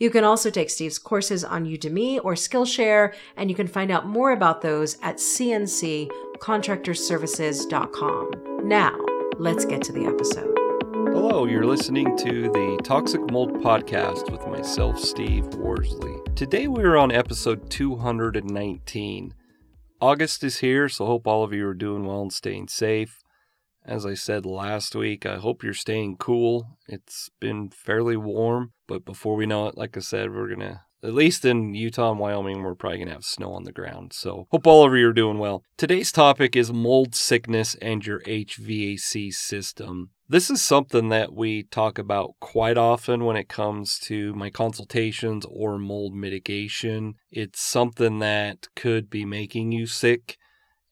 You can also take Steve's courses on Udemy or Skillshare, and you can find out more about those at cnccontractorservices.com. Now, let's get to the episode. Hello, you're listening to the Toxic Mold Podcast with myself, Steve Worsley. Today we are on episode 219. August is here, so hope all of you are doing well and staying safe. As I said last week, I hope you're staying cool. It's been fairly warm, but before we know it, like I said, we're going to at least in Utah and Wyoming, we're probably going to have snow on the ground. So, hope all of you are doing well. Today's topic is mold sickness and your HVAC system. This is something that we talk about quite often when it comes to my consultations or mold mitigation. It's something that could be making you sick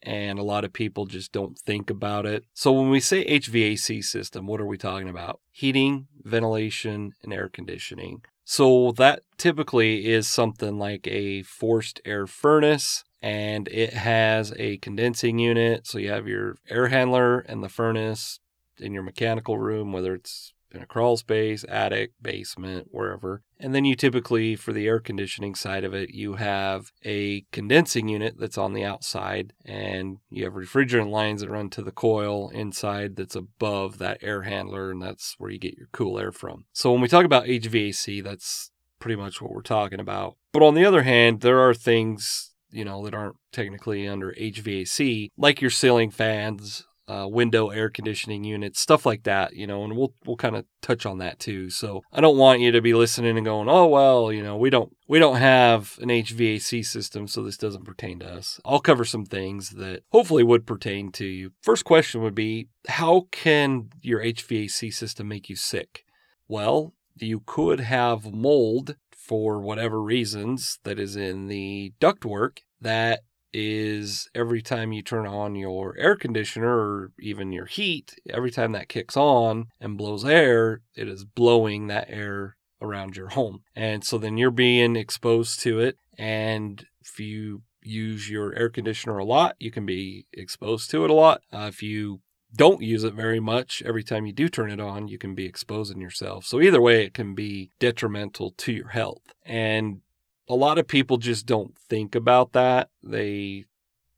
and a lot of people just don't think about it. So when we say HVAC system, what are we talking about? Heating, ventilation, and air conditioning. So that typically is something like a forced air furnace and it has a condensing unit. So you have your air handler and the furnace in your mechanical room, whether it's in a crawl space, attic, basement, wherever. And then you typically, for the air conditioning side of it, you have a condensing unit that's on the outside, and you have refrigerant lines that run to the coil inside that's above that air handler, and that's where you get your cool air from. So when we talk about HVAC, that's pretty much what we're talking about. But on the other hand, there are things you know that aren't technically under HVAC, like your ceiling fans, uh, window air conditioning units, stuff like that, you know, and we'll we'll kind of touch on that too. So I don't want you to be listening and going, oh well, you know, we don't we don't have an HVAC system, so this doesn't pertain to us. I'll cover some things that hopefully would pertain to you. First question would be, how can your HVAC system make you sick? Well, you could have mold for whatever reasons that is in the ductwork that is every time you turn on your air conditioner or even your heat, every time that kicks on and blows air, it is blowing that air around your home. And so then you're being exposed to it. And if you use your air conditioner a lot, you can be exposed to it a lot. Uh, if you don't use it very much, every time you do turn it on, you can be exposing yourself. So either way, it can be detrimental to your health. And a lot of people just don't think about that. They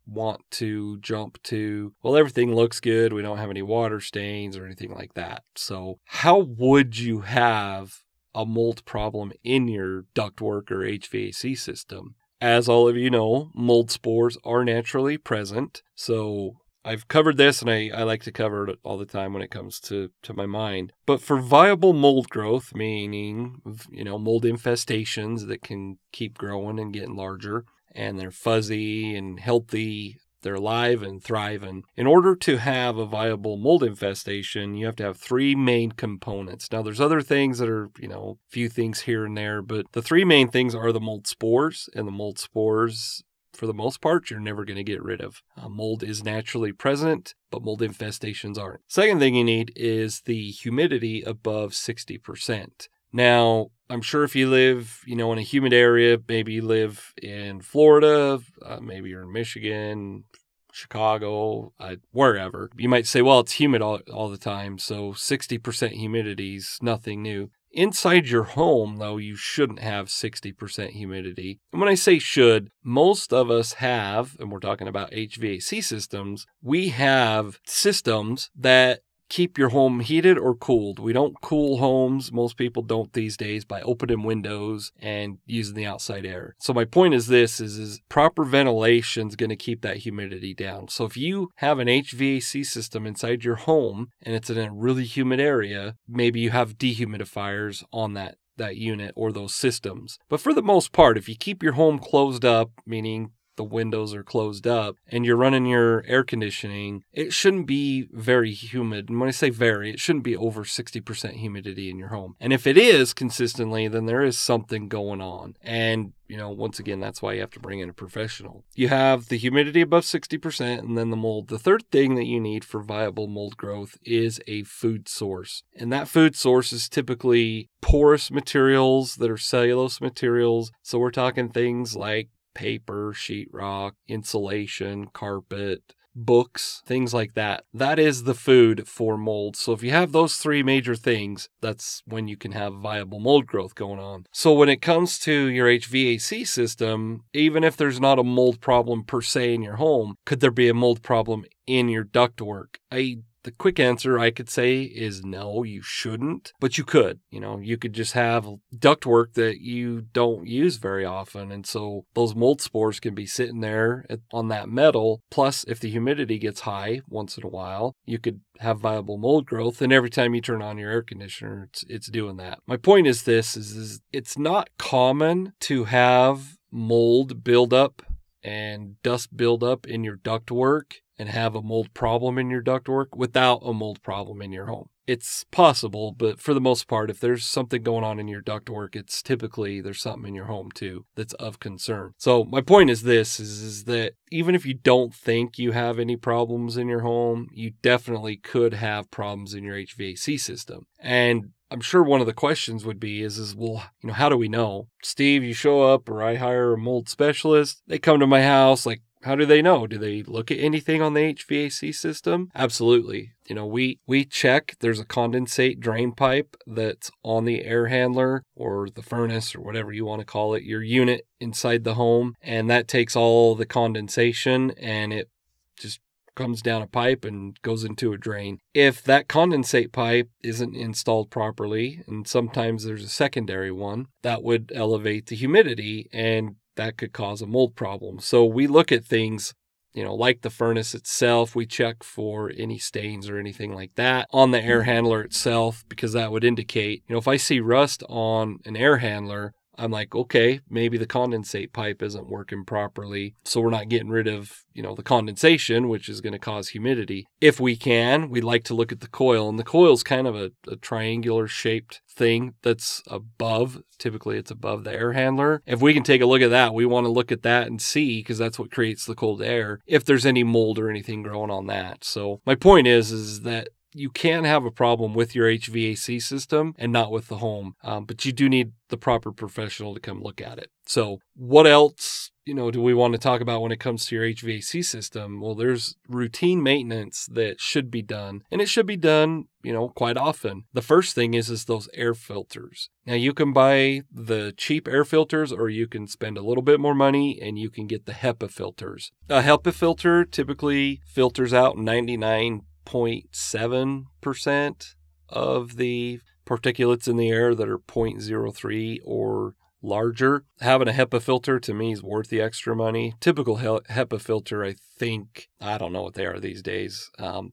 want to jump to, well, everything looks good. We don't have any water stains or anything like that. So, how would you have a mold problem in your ductwork or HVAC system? As all of you know, mold spores are naturally present. So, I've covered this and I, I like to cover it all the time when it comes to, to my mind. But for viable mold growth, meaning, you know, mold infestations that can keep growing and getting larger, and they're fuzzy and healthy they're alive and thriving. In order to have a viable mold infestation, you have to have three main components. Now, there's other things that are, you know, a few things here and there, but the three main things are the mold spores, and the mold spores for the most part, you're never going to get rid of. Uh, mold is naturally present, but mold infestations aren't. Second thing you need is the humidity above 60%. Now, I'm sure if you live, you know, in a humid area, maybe you live in Florida, uh, maybe you're in Michigan, Chicago, uh, wherever, you might say, well, it's humid all, all the time. So 60% humidity is nothing new. Inside your home, though, you shouldn't have 60% humidity. And when I say should, most of us have, and we're talking about HVAC systems, we have systems that keep your home heated or cooled. We don't cool homes. Most people don't these days by opening windows and using the outside air. So my point is this is, is proper ventilation is going to keep that humidity down. So if you have an HVAC system inside your home and it's in a really humid area, maybe you have dehumidifiers on that that unit or those systems. But for the most part, if you keep your home closed up, meaning the windows are closed up and you're running your air conditioning, it shouldn't be very humid. And when I say very, it shouldn't be over 60% humidity in your home. And if it is consistently, then there is something going on. And you know, once again, that's why you have to bring in a professional. You have the humidity above 60% and then the mold. The third thing that you need for viable mold growth is a food source. And that food source is typically porous materials that are cellulose materials. So we're talking things like paper, sheetrock, insulation, carpet, books, things like that. That is the food for mold. So if you have those three major things, that's when you can have viable mold growth going on. So when it comes to your HVAC system, even if there's not a mold problem per se in your home, could there be a mold problem in your ductwork? I the quick answer I could say is no, you shouldn't, but you could. You know, you could just have ductwork that you don't use very often. And so those mold spores can be sitting there on that metal. Plus, if the humidity gets high once in a while, you could have viable mold growth. And every time you turn on your air conditioner, it's, it's doing that. My point is this is, is it's not common to have mold buildup and dust buildup in your ductwork and have a mold problem in your ductwork without a mold problem in your home. It's possible, but for the most part, if there's something going on in your ductwork, it's typically there's something in your home too that's of concern. So my point is this is, is that even if you don't think you have any problems in your home, you definitely could have problems in your HVAC system. And I'm sure one of the questions would be is is well, you know, how do we know? Steve, you show up or I hire a mold specialist, they come to my house like how do they know? Do they look at anything on the HVAC system? Absolutely. You know, we we check there's a condensate drain pipe that's on the air handler or the furnace or whatever you want to call it, your unit inside the home, and that takes all the condensation and it just comes down a pipe and goes into a drain. If that condensate pipe isn't installed properly, and sometimes there's a secondary one, that would elevate the humidity and that could cause a mold problem. So we look at things, you know, like the furnace itself. We check for any stains or anything like that on the air hmm. handler itself because that would indicate, you know, if I see rust on an air handler, I'm like, okay, maybe the condensate pipe isn't working properly. So we're not getting rid of, you know, the condensation, which is going to cause humidity. If we can, we like to look at the coil. And the coil is kind of a, a, triangular shaped thing that's above, typically it's above the air handler. If we can take a look at that, we want to look at that and see, because that's what creates the cold air, if there's any mold or anything growing on that. So my point is, is that you can have a problem with your HVAC system and not with the home, um, but you do need the proper professional to come look at it. So, what else, you know, do we want to talk about when it comes to your HVAC system? Well, there's routine maintenance that should be done, and it should be done, you know, quite often. The first thing is is those air filters. Now, you can buy the cheap air filters, or you can spend a little bit more money and you can get the HEPA filters. A HEPA filter typically filters out 99 0.7% of the particulates in the air that are 0.03 or larger. Having a HEPA filter to me is worth the extra money. Typical HEPA filter, I think, I don't know what they are these days. Um,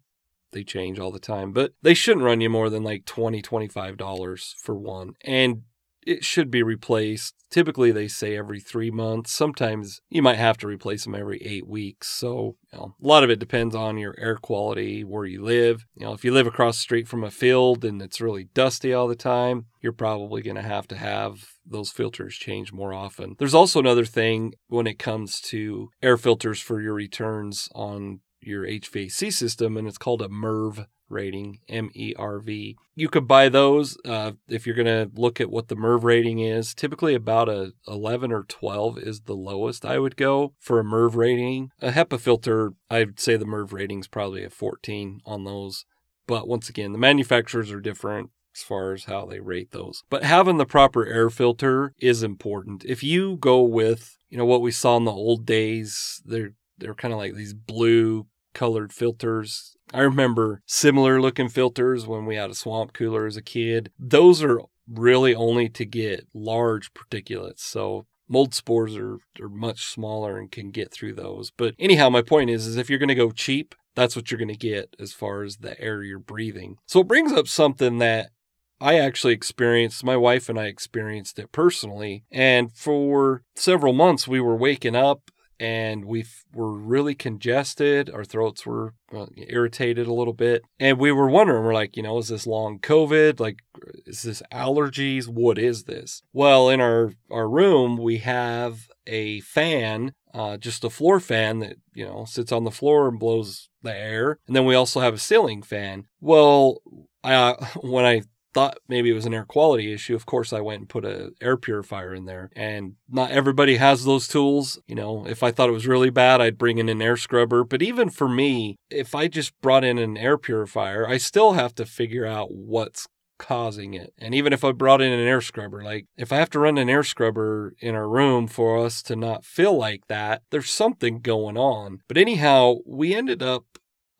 they change all the time, but they shouldn't run you more than like $20, $25 for one. And it should be replaced. Typically, they say every three months. Sometimes you might have to replace them every eight weeks. So, you know, a lot of it depends on your air quality, where you live. You know, if you live across the street from a field and it's really dusty all the time, you're probably going to have to have those filters changed more often. There's also another thing when it comes to air filters for your returns on your HVAC system, and it's called a MERV rating, M E R V. You could buy those uh, if you're going to look at what the MERV rating is. Typically, about a 11 or 12 is the lowest I would go for a MERV rating. A HEPA filter, I'd say the MERV rating is probably a 14 on those. But once again, the manufacturers are different as far as how they rate those. But having the proper air filter is important. If you go with, you know, what we saw in the old days, they're they're kind of like these blue colored filters. I remember similar looking filters when we had a swamp cooler as a kid. Those are really only to get large particulates. So mold spores are, are much smaller and can get through those. But anyhow, my point is, is if you're going to go cheap, that's what you're going to get as far as the air you're breathing. So it brings up something that I actually experienced, my wife and I experienced it personally. And for several months, we were waking up and we were really congested. Our throats were uh, irritated a little bit. And we were wondering, we're like, you know, is this long COVID? Like, is this allergies? What is this? Well, in our, our room, we have a fan, uh, just a floor fan that, you know, sits on the floor and blows the air. And then we also have a ceiling fan. Well, I, when I thought maybe it was an air quality issue, of course I went and put a air purifier in there. And not everybody has those tools. You know, if I thought it was really bad, I'd bring in an air scrubber. But even for me, if I just brought in an air purifier, I still have to figure out what's causing it. And even if I brought in an air scrubber, like if I have to run an air scrubber in our room for us to not feel like that, there's something going on. But anyhow, we ended up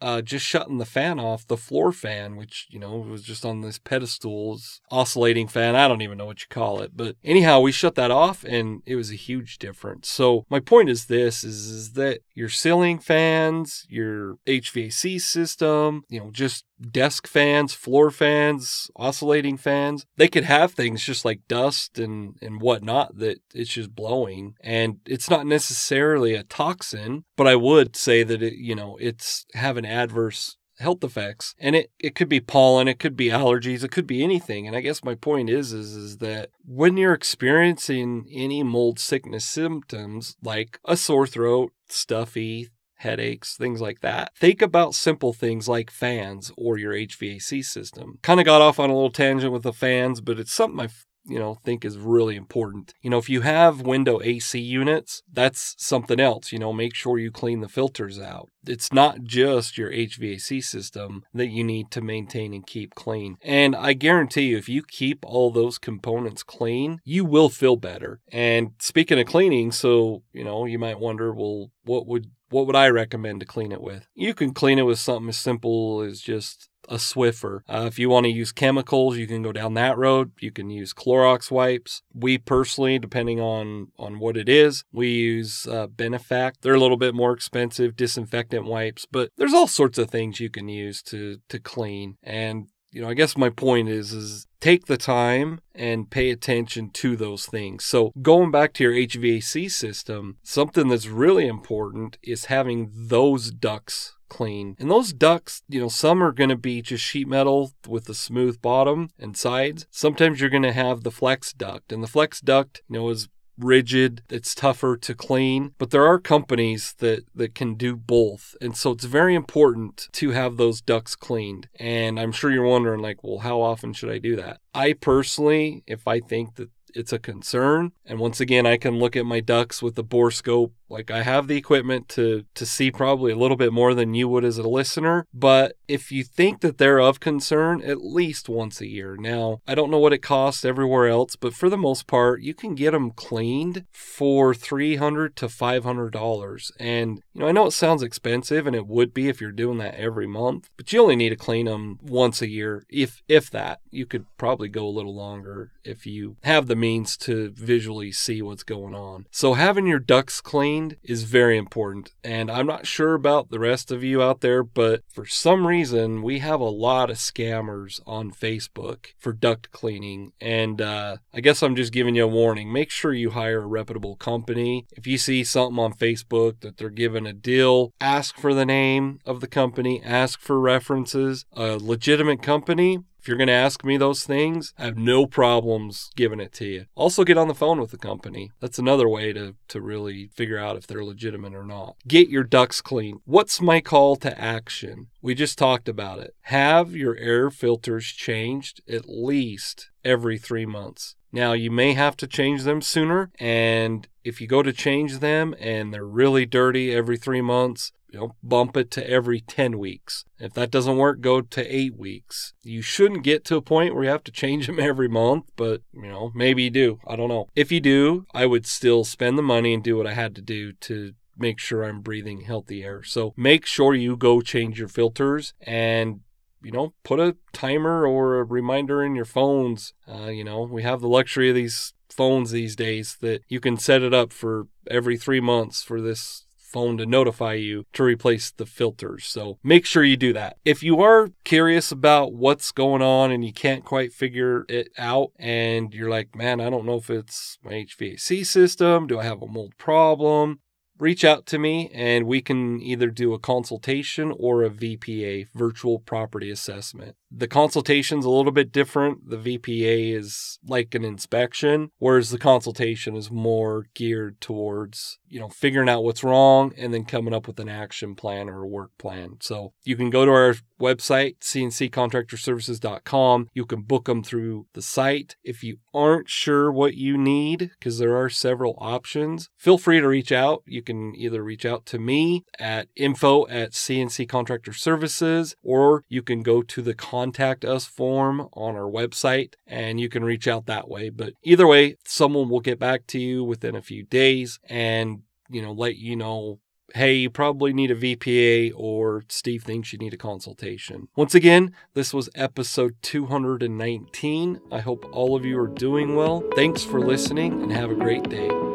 uh, just shutting the fan off, the floor fan, which, you know, was just on this pedestal, oscillating fan. I don't even know what you call it. But anyhow, we shut that off and it was a huge difference. So my point is this is, is that your ceiling fans, your HVAC system, you know, just desk fans, floor fans, oscillating fans. They could have things just like dust and, and whatnot that it's just blowing. And it's not necessarily a toxin, but I would say that it, you know, it's having adverse health effects and it, it could be pollen it could be allergies it could be anything and i guess my point is is is that when you're experiencing any mold sickness symptoms like a sore throat stuffy headaches, things like that. Think about simple things like fans or your HVAC system. Kind of got off on a little tangent with the fans, but it's something I you know think is really important. You know, if you have window AC units, that's something else, you know, make sure you clean the filters out. It's not just your HVAC system that you need to maintain and keep clean. And I guarantee you if you keep all those components clean, you will feel better. And speaking of cleaning, so, you know, you might wonder, well, what would what would I recommend to clean it with? You can clean it with something as simple as just a Swiffer. Uh, if you want to use chemicals, you can go down that road. You can use Clorox wipes. We personally, depending on on what it is, we use uh, Benefect. They're a little bit more expensive disinfectant wipes, but there's all sorts of things you can use to to clean. And you know, I guess my point is is take the time and pay attention to those things. So, going back to your HVAC system, something that's really important is having those ducts clean. And those ducts, you know, some are going to be just sheet metal with a smooth bottom and sides. Sometimes you're going to have the flex duct, and the flex duct, you know, is rigid it's tougher to clean but there are companies that that can do both and so it's very important to have those ducts cleaned and i'm sure you're wondering like well how often should i do that i personally if i think that it's a concern. And once again, I can look at my ducts with the borescope. Like I have the equipment to to see probably a little bit more than you would as a listener. But if you think that they're of concern, at least once a year. Now, I don't know what it costs everywhere else, but for the most part, you can get them cleaned for three hundred to five hundred dollars. And you know, I know it sounds expensive, and it would be if you're doing that every month, but you only need to clean them once a year, if if that. You could probably go a little longer if you have the means to visually see what's going on. So having your ducts clean is very important. And I'm not sure about the rest of you out there, but for some reason, we have a lot of scammers on Facebook for duct cleaning. And uh, I guess I'm just giving you a warning. Make sure you hire a reputable company. If you see something on Facebook that they're giving a deal, ask for the name of the company, ask for references. A legitimate company if you're going to ask me those things, I have no problems giving it to you. Also, get on the phone with the company. That's another way to, to really figure out if they're legitimate or not. Get your ducks clean. What's my call to action? We just talked about it. Have your air filters changed at least every three months. Now, you may have to change them sooner, and if you go to change them and they're really dirty every three months, you know, bump it to every 10 weeks. If that doesn't work, go to eight weeks. You shouldn't get to a point where you have to change them every month, but you know, maybe you do. I don't know. If you do, I would still spend the money and do what I had to do to make sure I'm breathing healthy air. So make sure you go change your filters and you know, put a timer or a reminder in your phones. Uh, you know, we have the luxury of these phones these days that you can set it up for every three months for this phone to notify you to replace the filters. So make sure you do that. If you are curious about what's going on and you can't quite figure it out and you're like, man, I don't know if it's my HVAC system, do I have a mold problem? Reach out to me and we can either do a consultation or a VPA, virtual property assessment. The consultation's a little bit different. The VPA is like an inspection, whereas the consultation is more geared towards, you know, figuring out what's wrong and then coming up with an action plan or a work plan. So you can go to our website, cnccontractorservices.com. You can book them through the site. If you aren't sure what you need, because there are several options, feel free to reach out. You can either reach out to me at info at cnccontractorservices or you can go to the contact us form on our website and you can reach out that way. But either way, someone will get back to you within a few days and you know, let you know hey, you probably need a VPA, or Steve thinks you need a consultation. Once again, this was episode 219. I hope all of you are doing well. Thanks for listening and have a great day.